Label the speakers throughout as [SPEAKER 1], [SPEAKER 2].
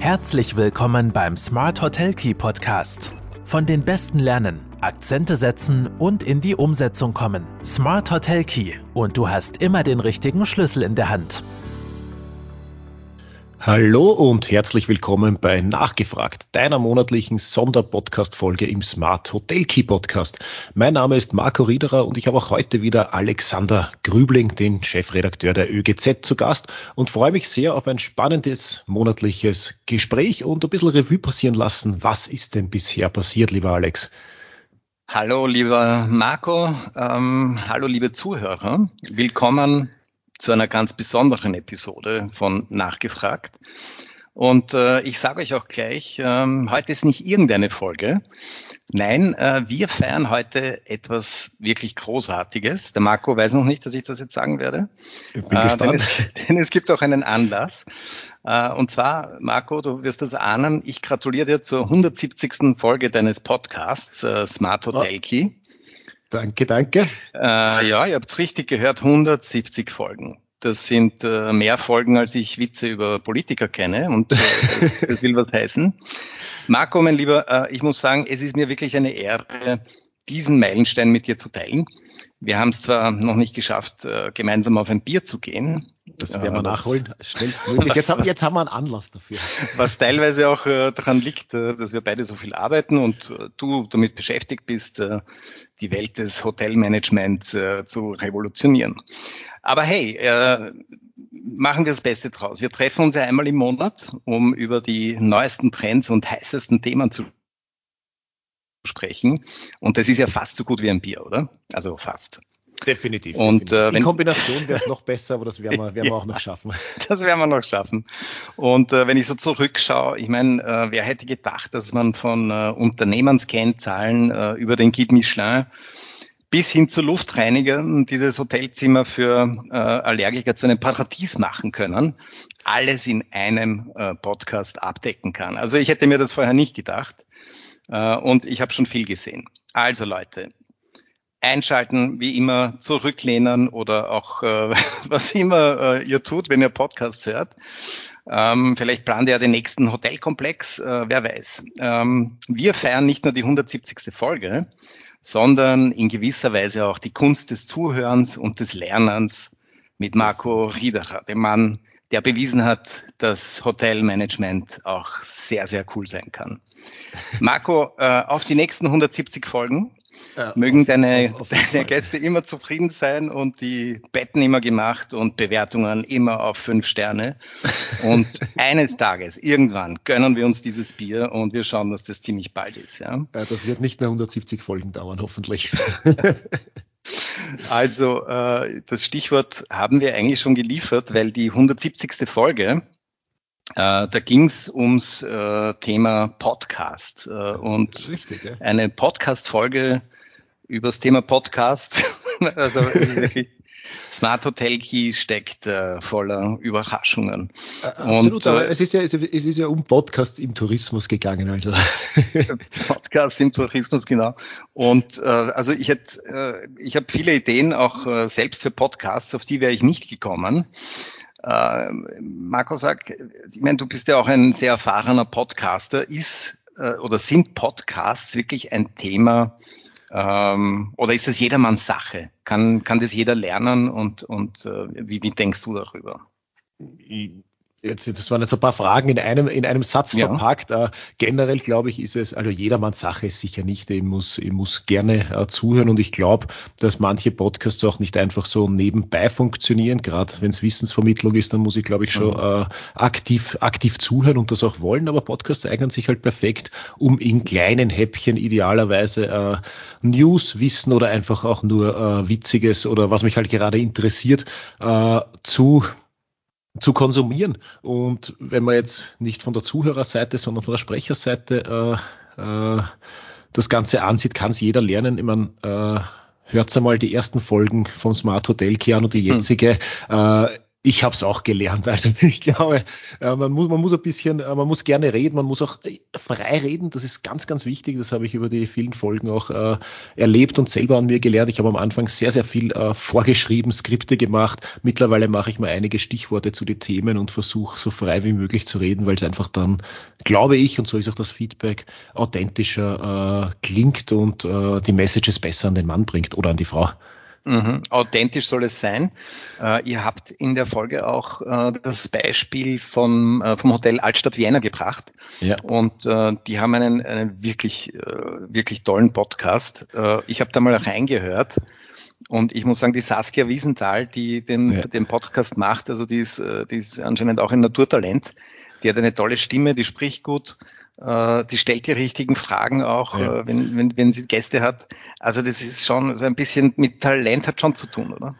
[SPEAKER 1] Herzlich willkommen beim Smart Hotel Key Podcast. Von den Besten lernen, Akzente setzen und in die Umsetzung kommen. Smart Hotel Key und du hast immer den richtigen Schlüssel in der Hand.
[SPEAKER 2] Hallo und herzlich willkommen bei Nachgefragt, deiner monatlichen Sonderpodcast-Folge im Smart Hotel Key Podcast. Mein Name ist Marco Riederer und ich habe auch heute wieder Alexander Grübling, den Chefredakteur der ÖGZ, zu Gast und freue mich sehr auf ein spannendes monatliches Gespräch und ein bisschen Revue passieren lassen. Was ist denn bisher passiert, lieber Alex?
[SPEAKER 3] Hallo, lieber Marco. Ähm, hallo, liebe Zuhörer. Willkommen zu einer ganz besonderen Episode von Nachgefragt. Und äh, ich sage euch auch gleich, ähm, heute ist nicht irgendeine Folge. Nein, äh, wir feiern heute etwas wirklich Großartiges. Der Marco weiß noch nicht, dass ich das jetzt sagen werde.
[SPEAKER 2] Ich bin äh, gespannt.
[SPEAKER 3] Denn es, denn es, gibt auch einen Anlass. Äh, und zwar, Marco, du wirst das ahnen, ich gratuliere dir zur 170. Folge deines Podcasts äh, Smart Hotel Key.
[SPEAKER 2] Danke, danke.
[SPEAKER 3] Äh, ja, ihr habt es richtig gehört, 170 Folgen. Das sind äh, mehr Folgen, als ich Witze über Politiker kenne und äh, das will was heißen. Marco, mein Lieber, äh, ich muss sagen, es ist mir wirklich eine Ehre, diesen Meilenstein mit dir zu teilen. Wir haben es zwar noch nicht geschafft, äh, gemeinsam auf ein Bier zu gehen.
[SPEAKER 2] Das werden wir nachholen, schnellstmöglich. Jetzt haben, jetzt haben wir einen Anlass dafür.
[SPEAKER 3] Was teilweise auch äh, daran liegt, äh, dass wir beide so viel arbeiten und du damit beschäftigt bist, die Welt des Hotelmanagements zu revolutionieren. Aber hey, machen wir das Beste draus. Wir treffen uns ja einmal im Monat, um über die neuesten Trends und heißesten Themen zu sprechen. Und das ist ja fast so gut wie ein Bier, oder? Also fast.
[SPEAKER 2] Definitiv.
[SPEAKER 3] Und
[SPEAKER 2] definitiv. Äh, in Kombination wäre es noch besser, aber das werden wir, werden wir auch noch schaffen.
[SPEAKER 3] Das werden wir noch schaffen. Und äh, wenn ich so zurückschaue, ich meine, äh, wer hätte gedacht, dass man von äh, Unternehmenskennzahlen äh, über den Guide Michelin bis hin zu Luftreinigern, die das Hotelzimmer für äh, Allergiker zu einem Paradies machen können, alles in einem äh, Podcast abdecken kann. Also ich hätte mir das vorher nicht gedacht äh, und ich habe schon viel gesehen. Also Leute, einschalten, wie immer zurücklehnen oder auch äh, was immer äh, ihr tut, wenn ihr Podcasts hört. Ähm, vielleicht plant ihr den nächsten Hotelkomplex, äh, wer weiß. Ähm, wir feiern nicht nur die 170. Folge, sondern in gewisser Weise auch die Kunst des Zuhörens und des Lernens mit Marco Riederer, dem Mann, der bewiesen hat, dass Hotelmanagement auch sehr, sehr cool sein kann. Marco, äh, auf die nächsten 170 Folgen. Ja, Mögen auf, deine, auf, auf deine Gäste immer zufrieden sein und die Betten immer gemacht und Bewertungen immer auf fünf Sterne. Und eines Tages, irgendwann, gönnen wir uns dieses Bier und wir schauen, dass das ziemlich bald ist. Ja?
[SPEAKER 2] ja das wird nicht mehr 170 Folgen dauern, hoffentlich.
[SPEAKER 3] Also äh, das Stichwort haben wir eigentlich schon geliefert, weil die 170. Folge, äh, da ging es ums äh, Thema Podcast. Äh, und richtig, ja. eine Podcast-Folge über das Thema Podcast. also wirklich Smart Hotel Key steckt äh, voller Überraschungen.
[SPEAKER 2] Äh, absolut, und, aber äh, es ist ja es ist ja um Podcasts im Tourismus gegangen, also.
[SPEAKER 3] Podcasts im Tourismus genau. Und äh, also ich hätte äh, ich habe viele Ideen auch äh, selbst für Podcasts, auf die wäre ich nicht gekommen. Äh, Marco sagt, ich meine, du bist ja auch ein sehr erfahrener Podcaster. Ist äh, oder sind Podcasts wirklich ein Thema, ähm, oder ist das jedermanns Sache? Kann, kann das jeder lernen und, und äh, wie, wie denkst du darüber?
[SPEAKER 2] Jetzt, das waren jetzt ein paar Fragen in einem, in einem Satz ja. verpackt. Uh, generell glaube ich, ist es, also jedermanns Sache ist sicher nicht. Ich muss, ich muss gerne uh, zuhören und ich glaube, dass manche Podcasts auch nicht einfach so nebenbei funktionieren. Gerade wenn es Wissensvermittlung ist, dann muss ich, glaube ich, schon uh, aktiv, aktiv zuhören und das auch wollen. Aber Podcasts eignen sich halt perfekt, um in kleinen Häppchen idealerweise News, Wissen oder einfach auch nur Witziges oder was mich halt gerade interessiert, zu zu konsumieren. Und wenn man jetzt nicht von der Zuhörerseite, sondern von der Sprecherseite äh, äh, das Ganze ansieht, kann es jeder lernen. Ich meine, äh, hört einmal die ersten Folgen von Smart Hotel Keanu, die hm. jetzige. Hm. Äh, Ich habe es auch gelernt. Also ich glaube, äh, man muss, man muss ein bisschen, äh, man muss gerne reden, man muss auch äh, frei reden. Das ist ganz, ganz wichtig. Das habe ich über die vielen Folgen auch äh, erlebt und selber an mir gelernt. Ich habe am Anfang sehr, sehr viel äh, vorgeschrieben, Skripte gemacht. Mittlerweile mache ich mal einige Stichworte zu den Themen und versuche so frei wie möglich zu reden, weil es einfach dann, glaube ich, und so ist auch das Feedback, authentischer äh, klingt und die Messages besser an den Mann bringt oder an die Frau.
[SPEAKER 3] Mhm. Authentisch soll es sein. Äh, ihr habt in der Folge auch äh, das Beispiel von, äh, vom Hotel Altstadt Vienna gebracht. Ja. Und äh, die haben einen, einen wirklich, äh, wirklich tollen Podcast. Äh, ich habe da mal reingehört. Und ich muss sagen, die Saskia Wiesenthal, die den, ja. den Podcast macht, also die ist, die ist anscheinend auch ein Naturtalent. Die hat eine tolle Stimme, die spricht gut äh, die stellt die richtigen Fragen auch, ja. äh, wenn, wenn, wenn sie Gäste hat. Also das ist schon so ein bisschen mit Talent hat schon zu tun, oder?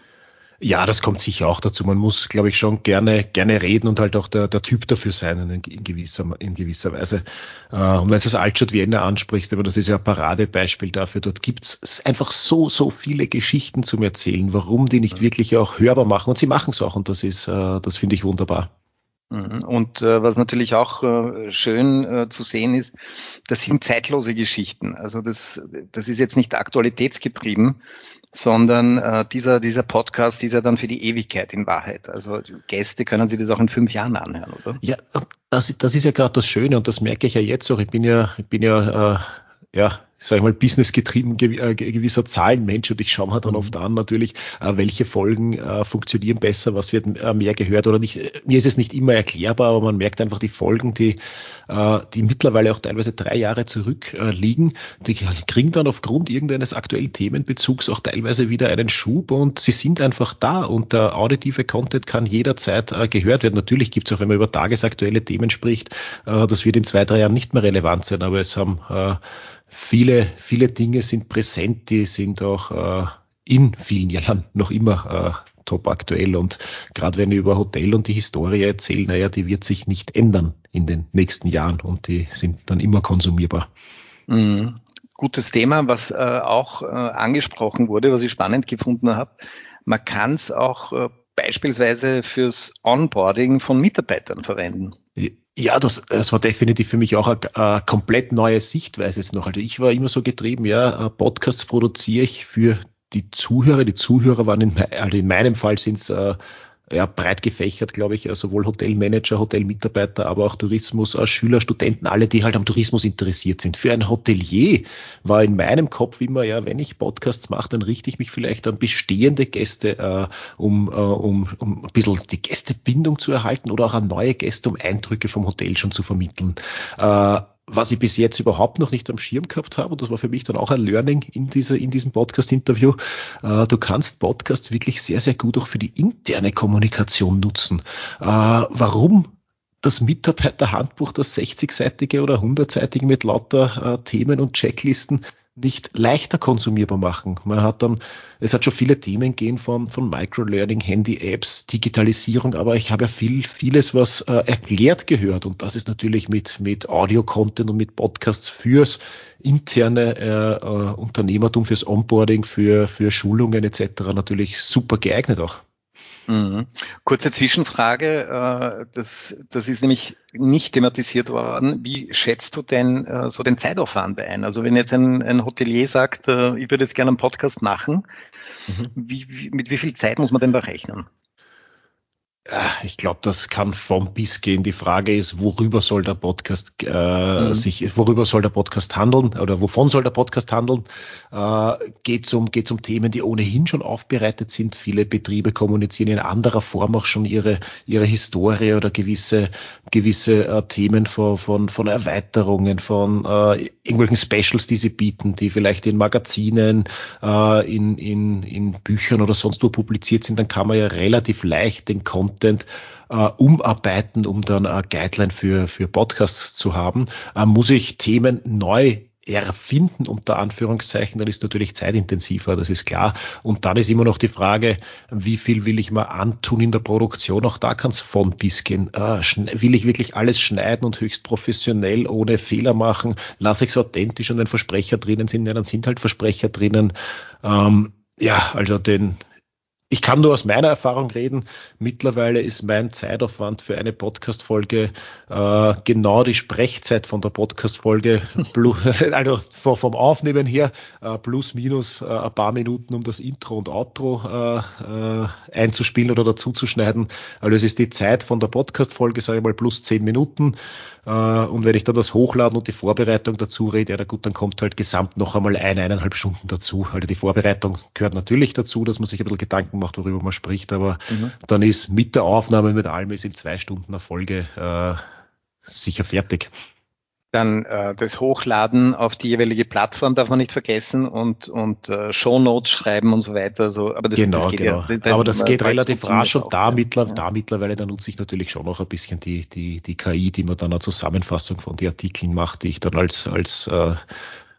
[SPEAKER 2] Ja, das kommt sicher auch dazu. Man muss, glaube ich, schon gerne, gerne reden und halt auch der, der Typ dafür sein in, in gewisser, in gewisser Weise. Äh, und wenn du das Altstadt Vienna ansprichst, aber das ist ja ein Paradebeispiel dafür, dort gibt's einfach so, so viele Geschichten zum Erzählen, warum die nicht wirklich auch hörbar machen. Und sie machen es auch und das ist, äh, das finde ich wunderbar.
[SPEAKER 3] Mhm. Und äh, was natürlich auch äh, schön äh, zu sehen ist, das sind zeitlose Geschichten. Also das, das ist jetzt nicht aktualitätsgetrieben, sondern äh, dieser, dieser Podcast ist ja dann für die Ewigkeit in Wahrheit. Also Gäste können sich das auch in fünf Jahren anhören, oder?
[SPEAKER 2] Ja, das, das ist ja gerade das Schöne und das merke ich ja jetzt auch. Ich bin ja, ich bin ja, äh, ja sag ich mal, businessgetrieben äh, gewisser Zahlenmensch und ich schaue mir dann mhm. oft an natürlich, äh, welche Folgen äh, funktionieren besser, was wird mehr gehört oder nicht. Mir ist es nicht immer erklärbar, aber man merkt einfach die Folgen, die, die mittlerweile auch teilweise drei Jahre zurückliegen, die kriegen dann aufgrund irgendeines aktuellen Themenbezugs auch teilweise wieder einen Schub und sie sind einfach da und der auditive Content kann jederzeit gehört werden. Natürlich gibt es auch, wenn man über tagesaktuelle Themen spricht, das wird in zwei, drei Jahren nicht mehr relevant sein, aber es haben viele, viele Dinge sind präsent, die sind auch äh, in vielen Jahren noch immer äh, top aktuell. Und gerade wenn ich über Hotel und die Historie erzähle, naja, die wird sich nicht ändern in den nächsten Jahren und die sind dann immer konsumierbar.
[SPEAKER 3] Mhm. Gutes Thema, was äh, auch äh, angesprochen wurde, was ich spannend gefunden habe. Man kann es auch äh, beispielsweise fürs Onboarding von Mitarbeitern verwenden.
[SPEAKER 2] Ja, das, das war definitiv für mich auch eine, eine komplett neue Sichtweise jetzt noch. Also ich war immer so getrieben, ja, Podcasts produziere ich für die Zuhörer. Die Zuhörer waren in, also in meinem Fall sind es äh, ja, breit gefächert, glaube ich, sowohl Hotelmanager, Hotelmitarbeiter, aber auch Tourismus, äh, Schüler, Studenten, alle, die halt am Tourismus interessiert sind. Für ein Hotelier war in meinem Kopf immer, ja, wenn ich Podcasts mache, dann richte ich mich vielleicht an bestehende Gäste, äh, um, äh, um, um ein bisschen die Gästebindung zu erhalten oder auch an neue Gäste, um Eindrücke vom Hotel schon zu vermitteln. Äh, was ich bis jetzt überhaupt noch nicht am Schirm gehabt habe, und das war für mich dann auch ein Learning in, dieser, in diesem Podcast-Interview, äh, du kannst Podcasts wirklich sehr, sehr gut auch für die interne Kommunikation nutzen. Äh, warum das Mitarbeiterhandbuch, das 60-seitige oder 100-seitige mit lauter äh, Themen und Checklisten nicht leichter konsumierbar machen. Man hat dann, es hat schon viele Themen gehen von, von Microlearning, Handy-Apps, Digitalisierung, aber ich habe ja viel, vieles, was äh, erklärt gehört und das ist natürlich mit, mit Audio-Content und mit Podcasts fürs interne äh, äh, Unternehmertum, fürs Onboarding, für, für Schulungen etc. natürlich super geeignet auch.
[SPEAKER 3] Mhm. Kurze Zwischenfrage, äh, das, das ist nämlich nicht thematisiert worden. Wie schätzt du denn äh, so den Zeitaufwand ein? Also wenn jetzt ein, ein Hotelier sagt, äh, ich würde jetzt gerne einen Podcast machen, mhm. wie, wie, mit wie viel Zeit muss man denn da rechnen?
[SPEAKER 2] Ich glaube, das kann vom bis gehen. Die Frage ist, worüber soll der Podcast äh, mhm. sich, worüber soll der Podcast handeln oder wovon soll der Podcast handeln? Äh, geht um geht um Themen, die ohnehin schon aufbereitet sind. Viele Betriebe kommunizieren in anderer Form auch schon ihre ihre Historie oder gewisse gewisse äh, Themen von, von von Erweiterungen, von äh, irgendwelchen Specials, die sie bieten, die vielleicht in Magazinen, äh, in in in Büchern oder sonst wo publiziert sind. Dann kann man ja relativ leicht den Content äh, umarbeiten, um dann eine Guideline für, für Podcasts zu haben. Äh, muss ich Themen neu erfinden, unter Anführungszeichen, dann ist natürlich zeitintensiver, das ist klar. Und dann ist immer noch die Frage, wie viel will ich mal antun in der Produktion? Auch da kann es von bis gehen. Äh, will ich wirklich alles schneiden und höchst professionell, ohne Fehler machen? Lasse ich es authentisch und wenn Versprecher drinnen sind, ja, dann sind halt Versprecher drinnen. Ähm, ja, also den, ich kann nur aus meiner Erfahrung reden. Mittlerweile ist mein Zeitaufwand für eine Podcast-Folge äh, genau die Sprechzeit von der Podcast-Folge, also vom Aufnehmen her, äh, plus minus äh, ein paar Minuten, um das Intro und Outro äh, äh, einzuspielen oder dazuzuschneiden. Also es ist die Zeit von der Podcast-Folge, sage ich mal, plus zehn Minuten. Äh, und wenn ich dann das Hochladen und die Vorbereitung dazu rede, ja gut, dann kommt halt gesamt noch einmal ein, eineinhalb Stunden dazu. Also die Vorbereitung gehört natürlich dazu, dass man sich ein bisschen Gedanken macht, worüber man spricht, aber mhm. dann ist mit der Aufnahme, mit allem ist in zwei Stunden eine Folge äh, sicher fertig.
[SPEAKER 3] Dann äh, das Hochladen auf die jeweilige Plattform darf man nicht vergessen und, und äh, Shownotes schreiben und so weiter. Also,
[SPEAKER 2] aber das, genau, das geht genau. Ja, das aber das geht relativ rasch und da, mittler, ja. da mittlerweile, da nutze ich natürlich schon noch ein bisschen die, die, die KI, die man dann eine Zusammenfassung von den Artikeln macht, die ich dann als, als äh,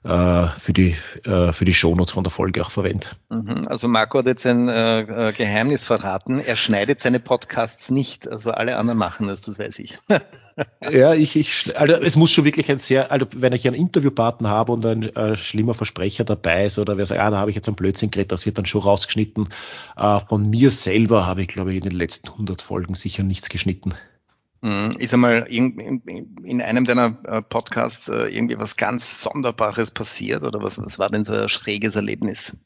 [SPEAKER 2] für die, äh, für die Shownotes von der Folge auch verwende.
[SPEAKER 3] Mhm. Also Marco hat jetzt ein äh, Geheimnis verraten. Er schneidet seine Podcasts nicht. Also alle anderen machen das, das weiß ich.
[SPEAKER 2] ja, ich, ich, also es muss schon wirklich ein sehr, also wenn ich einen Interviewpartner habe und ein äh, schlimmer Versprecher dabei ist oder wer sagt, ah, da habe ich jetzt einen Blödsinn geredet, das wird dann schon rausgeschnitten. Äh, von mir selber habe ich, glaube ich, in den letzten 100 Folgen sicher nichts geschnitten.
[SPEAKER 3] Mhm. Ist einmal in, in einem deiner äh, Podcasts äh, irgendwie was ganz Sonderbares passiert oder was, was war denn so ein schräges Erlebnis?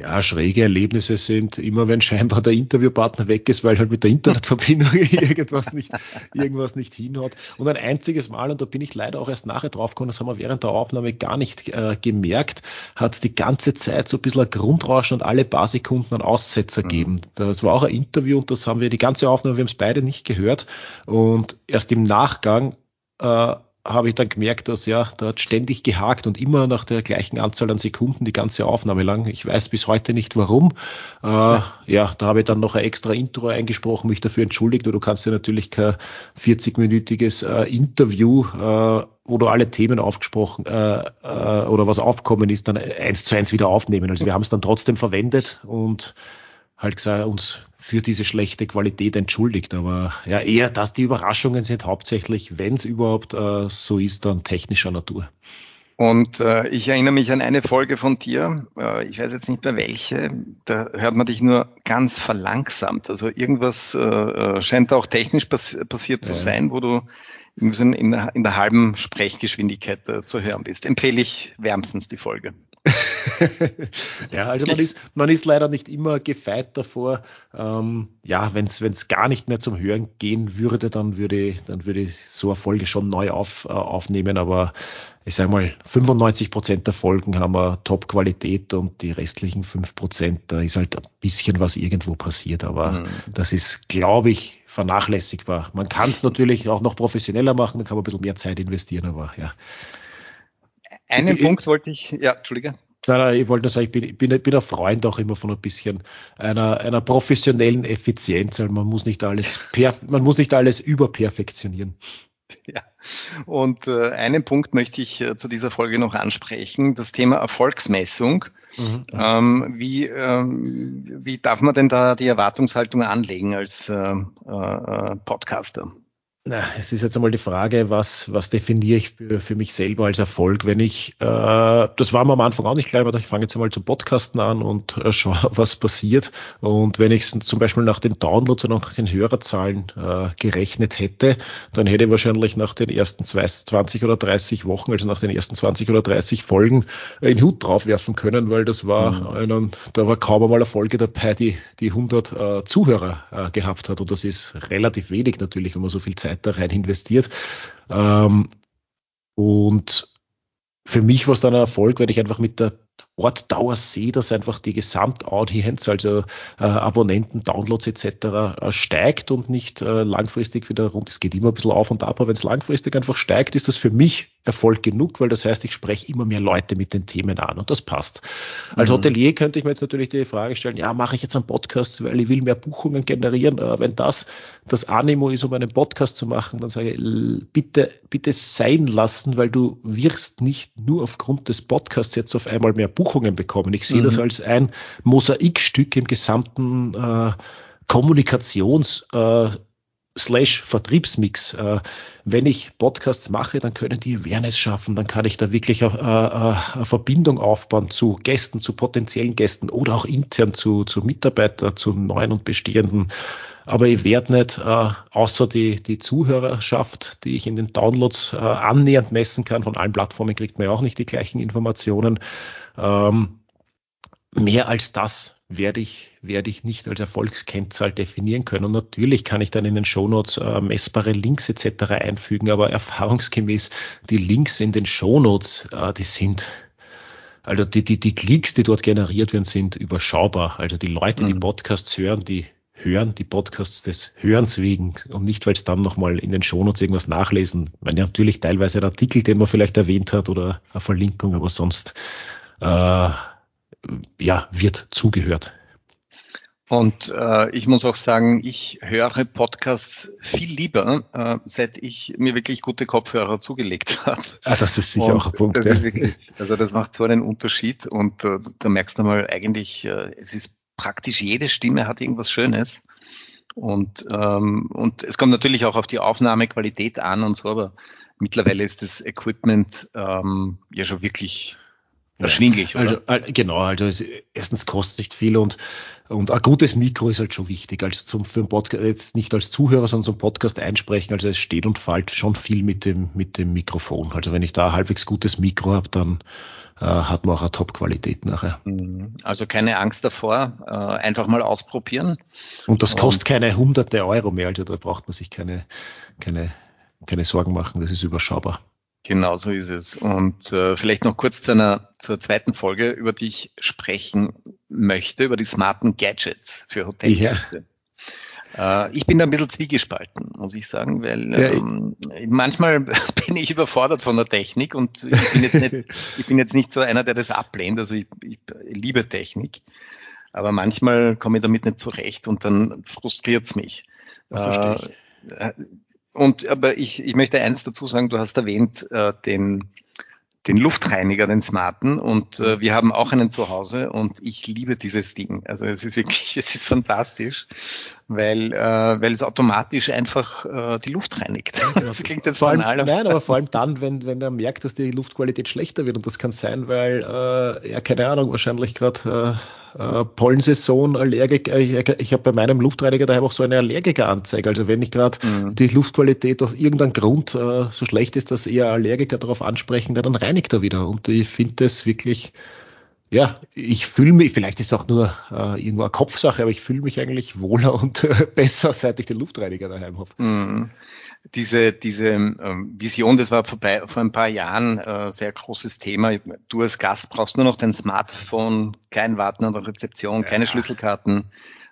[SPEAKER 2] Ja, schräge Erlebnisse sind immer, wenn scheinbar der Interviewpartner weg ist, weil halt mit der Internetverbindung irgendwas nicht, irgendwas nicht hinhaut. Und ein einziges Mal, und da bin ich leider auch erst nachher draufgekommen, das haben wir während der Aufnahme gar nicht äh, gemerkt, hat es die ganze Zeit so ein bisschen ein Grundrauschen und alle paar Sekunden einen Aussetzer mhm. gegeben. Das war auch ein Interview und das haben wir die ganze Aufnahme, wir haben es beide nicht gehört. Und erst im Nachgang äh, habe ich dann gemerkt, dass ja, da hat ständig gehakt und immer nach der gleichen Anzahl an Sekunden die ganze Aufnahme lang. Ich weiß bis heute nicht warum. Äh, ja. ja. da habe ich dann noch ein extra Intro eingesprochen, mich dafür entschuldigt. Du kannst ja natürlich kein 40-minütiges äh, Interview, äh, wo du alle Themen aufgesprochen äh, äh, oder was aufgekommen ist, dann eins zu eins wieder aufnehmen. Also wir haben es dann trotzdem verwendet und halt gesagt, uns für diese schlechte Qualität entschuldigt. Aber ja, eher, dass die Überraschungen sind hauptsächlich, wenn es überhaupt äh, so ist, dann technischer Natur.
[SPEAKER 3] Und äh, ich erinnere mich an eine Folge von dir, äh, ich weiß jetzt nicht mehr welche, da hört man dich nur ganz verlangsamt. Also irgendwas äh, äh scheint auch technisch pass passiert zu ja. sein, wo du in, in, in der halben Sprechgeschwindigkeit äh, zu hören bist. Empfehle ich wärmstens die Folge.
[SPEAKER 2] ja, also man ist, man ist leider nicht immer gefeit davor. Ähm, ja, wenn es gar nicht mehr zum Hören gehen würde, dann würde, dann würde ich so eine Folge schon neu auf, äh, aufnehmen. Aber ich sage mal, 95 Prozent der Folgen haben wir Top-Qualität und die restlichen 5 Prozent, da ist halt ein bisschen was irgendwo passiert. Aber mhm. das ist, glaube ich, vernachlässigbar. Man kann es natürlich auch noch professioneller machen, dann kann man ein bisschen mehr Zeit investieren, aber ja.
[SPEAKER 3] Einen ich, Punkt wollte ich, ja, Entschuldige.
[SPEAKER 2] Nein, nein, ich wollte nur sagen, ich bin, bin, bin ein Freund auch immer von ein bisschen einer, einer professionellen Effizienz. Also man muss nicht alles, per, man muss nicht alles überperfektionieren.
[SPEAKER 3] Ja, und äh, einen Punkt möchte ich äh, zu dieser Folge noch ansprechen, das Thema Erfolgsmessung. Mhm. Ähm, wie, ähm, wie darf man denn da die Erwartungshaltung anlegen als äh, äh, Podcaster?
[SPEAKER 2] Na, es ist jetzt einmal die Frage, was, was definiere ich für, für mich selber als Erfolg? Wenn ich, äh, das war mir am Anfang auch nicht klar, aber ich fange jetzt einmal zum Podcasten an und äh, schaue, was passiert. Und wenn ich zum Beispiel nach den Downloads und nach den Hörerzahlen äh, gerechnet hätte, dann hätte ich wahrscheinlich nach den ersten 20 oder 30 Wochen, also nach den ersten 20 oder 30 Folgen, äh, einen Hut draufwerfen können, weil das war, mhm. einen, da war kaum einmal eine Folge dabei, die, die 100 äh, Zuhörer äh, gehabt hat. Und das ist relativ wenig natürlich, wenn man so viel Zeit Zeit da rein investiert. Ähm, und für mich war es dann ein Erfolg, weil ich einfach mit der Ortdauer sehe, dass einfach die Gesamtaudienz, also äh, Abonnenten, Downloads etc. Äh, steigt und nicht äh, langfristig wieder rund. Es geht immer ein bisschen auf und ab, aber wenn es langfristig einfach steigt, ist das für mich Erfolg genug, weil das heißt, ich spreche immer mehr Leute mit den Themen an und das passt. Als mhm. Hotelier könnte ich mir jetzt natürlich die Frage stellen, ja, mache ich jetzt einen Podcast, weil ich will mehr Buchungen generieren. Aber wenn das das Animo ist, um einen Podcast zu machen, dann sage ich, bitte, bitte sein lassen, weil du wirst nicht nur aufgrund des Podcasts jetzt auf einmal mehr Buchungen bekommen. Ich sehe mhm. das als ein Mosaikstück im gesamten äh, Kommunikations- äh, slash Vertriebsmix. Äh, wenn ich Podcasts mache, dann können die Awareness schaffen, dann kann ich da wirklich eine, eine Verbindung aufbauen zu Gästen, zu potenziellen Gästen oder auch intern zu, zu Mitarbeitern, zu neuen und bestehenden. Aber ich werde nicht, äh, außer die, die Zuhörerschaft, die ich in den Downloads äh, annähernd messen kann, von allen Plattformen kriegt man ja auch nicht die gleichen Informationen. Ähm, mehr als das werde ich, werde ich nicht als Erfolgskennzahl definieren können. Und natürlich kann ich dann in den Shownotes äh, messbare Links etc. einfügen, aber erfahrungsgemäß die Links in den Shownotes, äh, die sind also die, die, die Klicks, die dort generiert werden, sind überschaubar. Also die Leute, die mhm. Podcasts hören, die hören die Podcasts des Hörens wegen und nicht, weil es dann nochmal in den Shownotes irgendwas nachlesen. Ich meine, natürlich teilweise ein Artikel, den man vielleicht erwähnt hat oder eine Verlinkung, aber sonst äh, ja, wird zugehört.
[SPEAKER 3] Und äh, ich muss auch sagen, ich höre Podcasts viel lieber, äh, seit ich mir wirklich gute Kopfhörer zugelegt habe.
[SPEAKER 2] Ah, das ist sicher und auch ein Punkt.
[SPEAKER 3] Ja. Wirklich, also das macht so einen Unterschied und äh, da merkst du mal eigentlich, äh, es ist praktisch jede Stimme hat irgendwas Schönes. Und, ähm, und es kommt natürlich auch auf die Aufnahmequalität an und so, aber mittlerweile ist das Equipment ähm, ja schon wirklich erschwinglich,
[SPEAKER 2] ja. oder? Also, genau, also es, erstens kostet nicht viel und, und ein gutes Mikro ist halt schon wichtig. Also zum, für einen Podcast, jetzt nicht als Zuhörer, sondern zum Podcast einsprechen. Also es steht und fällt schon viel mit dem, mit dem Mikrofon. Also wenn ich da ein halbwegs gutes Mikro habe, dann äh, hat man auch eine Top-Qualität nachher.
[SPEAKER 3] Mhm. Also keine Angst davor, äh, einfach mal ausprobieren.
[SPEAKER 2] Und das kostet und, keine hunderte Euro mehr, also da braucht man sich keine, keine, keine Sorgen machen, das ist überschaubar.
[SPEAKER 3] Genau so ist es. Und äh, vielleicht noch kurz zu einer zur zweiten Folge, über die ich sprechen möchte, über die smarten Gadgets für Hotelgäste. Ja. Äh, ich bin da ein bisschen zwiegespalten, muss ich sagen, weil ja, ähm, manchmal bin ich überfordert von der Technik und ich bin jetzt nicht, ich bin jetzt nicht so einer, der das ablehnt. Also ich, ich liebe Technik, aber manchmal komme ich damit nicht zurecht und dann frustriert es mich. Äh, und aber ich, ich möchte eins dazu sagen, du hast erwähnt, äh, den, den Luftreiniger, den smarten. Und äh, wir haben auch einen zu Hause und ich liebe dieses Ding. Also es ist wirklich, es ist fantastisch, weil, äh, weil es automatisch einfach äh, die Luft reinigt.
[SPEAKER 2] Genau. Das klingt jetzt vor allem, banal. Nein, aber vor allem dann, wenn, wenn er merkt, dass die Luftqualität schlechter wird. Und das kann sein, weil, äh, ja, keine Ahnung, wahrscheinlich gerade äh, äh, Pollensaison, Allergik, äh, ich, ich habe bei meinem Luftreiniger daheim auch so eine Allergikeranzeige. Also wenn ich gerade mhm. die Luftqualität auf irgendeinen Grund so schlecht ist, dass eher Allergiker darauf ansprechen, dann reinigt er wieder. Und ich finde das wirklich, ja, ich fühle mich, vielleicht ist es auch nur äh, irgendwo eine Kopfsache, aber ich fühle mich eigentlich wohler und äh, besser, seit ich den Luftreiniger daheim habe. Mhm
[SPEAKER 3] diese, diese ähm, Vision, das war vorbei, vor ein paar Jahren äh, sehr großes Thema. Du als Gast brauchst nur noch dein Smartphone, kein Warten an der Rezeption, keine ja. Schlüsselkarten.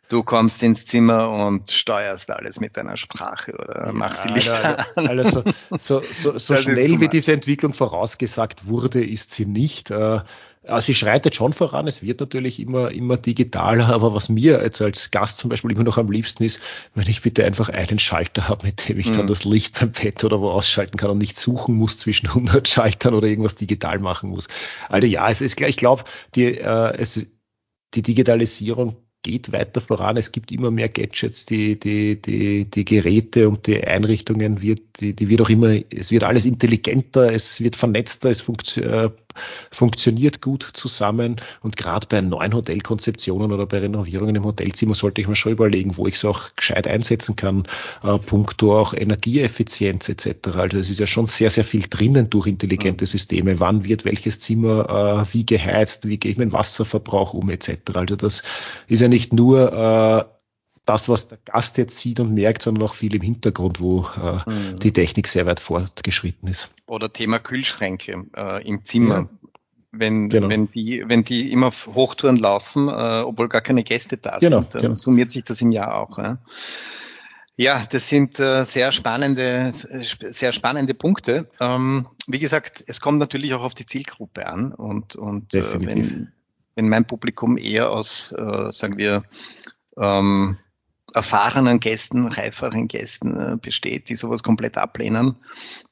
[SPEAKER 3] Du kommst ins Zimmer und steuerst alles mit deiner Sprache oder ja, machst die Lichter
[SPEAKER 2] an. Also, so, so, so schnell wie diese Entwicklung vorausgesagt wurde, ist sie nicht. Äh, also sie schreitet schon voran, es wird natürlich immer, immer digitaler, aber was mir jetzt als Gast zum Beispiel immer noch am liebsten ist, wenn ich bitte einfach einen Schalter habe, mit dem ich mhm. dann das Licht beim Bett oder wo ausschalten kann und nicht suchen muss zwischen 100 Schaltern oder irgendwas digital machen muss. Also ja, es ist, ich glaube, die, äh, es, die Digitalisierung geht weiter voran. Es gibt immer mehr Gadgets, die, die, die, die Geräte und die Einrichtungen wird, die, die wird auch immer, es wird alles intelligenter, es wird vernetzter, es funktio äh, funktioniert gut zusammen. Und gerade bei neuen Hotelkonzeptionen oder bei Renovierungen im Hotelzimmer sollte ich mir schon überlegen, wo ich es auch gescheit einsetzen kann, äh, punkto auch Energieeffizienz etc. Also es ist ja schon sehr, sehr viel drinnen durch intelligente Systeme. Wann wird welches Zimmer äh, wie geheizt, wie gehe ich mit Wasserverbrauch um etc. Also das ist ja nicht nur äh, das, was der Gast jetzt sieht und merkt, sondern auch viel im Hintergrund, wo äh, mhm. die Technik sehr weit fortgeschritten ist.
[SPEAKER 3] Oder Thema Kühlschränke äh, im Zimmer. Ja. Wenn, genau. wenn, die, wenn die immer auf Hochtouren laufen, äh, obwohl gar keine Gäste da genau, sind, dann genau. summiert sich das im Jahr auch. Ja, ja das sind äh, sehr spannende, sehr spannende Punkte. Ähm, wie gesagt, es kommt natürlich auch auf die Zielgruppe an und, und äh, wenn, wenn mein Publikum eher aus, äh, sagen wir, ähm, erfahrenen Gästen, reiferen Gästen äh, besteht, die sowas komplett ablehnen,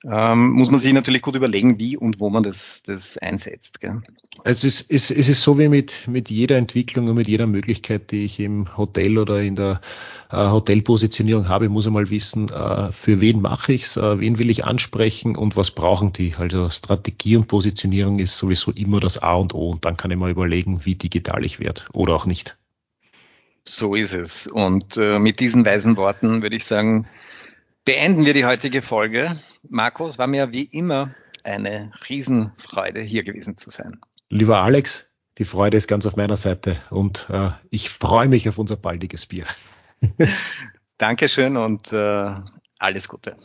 [SPEAKER 3] ähm, muss man sich natürlich gut überlegen, wie und wo man das, das einsetzt. Gell?
[SPEAKER 2] Es, ist, es, ist so wie mit, mit jeder Entwicklung und mit jeder Möglichkeit, die ich im Hotel oder in der äh, Hotelpositionierung habe, muss ich mal wissen, äh, für wen mache ich es, wen will ich ansprechen und was brauchen die. Also Strategie und Positionierung ist sowieso immer das A und O und dann kann ich mal überlegen, wie digital ich werde oder auch nicht.
[SPEAKER 3] So ist es. Und äh, mit diesen weisen Worten würde ich sagen, beenden wir die heutige Folge. Markus, war mir wie immer eine Riesenfreude, hier gewesen zu sein.
[SPEAKER 2] Lieber Alex, die Freude ist ganz auf meiner Seite und äh, ich freue mich auf unser baldiges Bier.
[SPEAKER 3] Dankeschön und äh, alles Gute.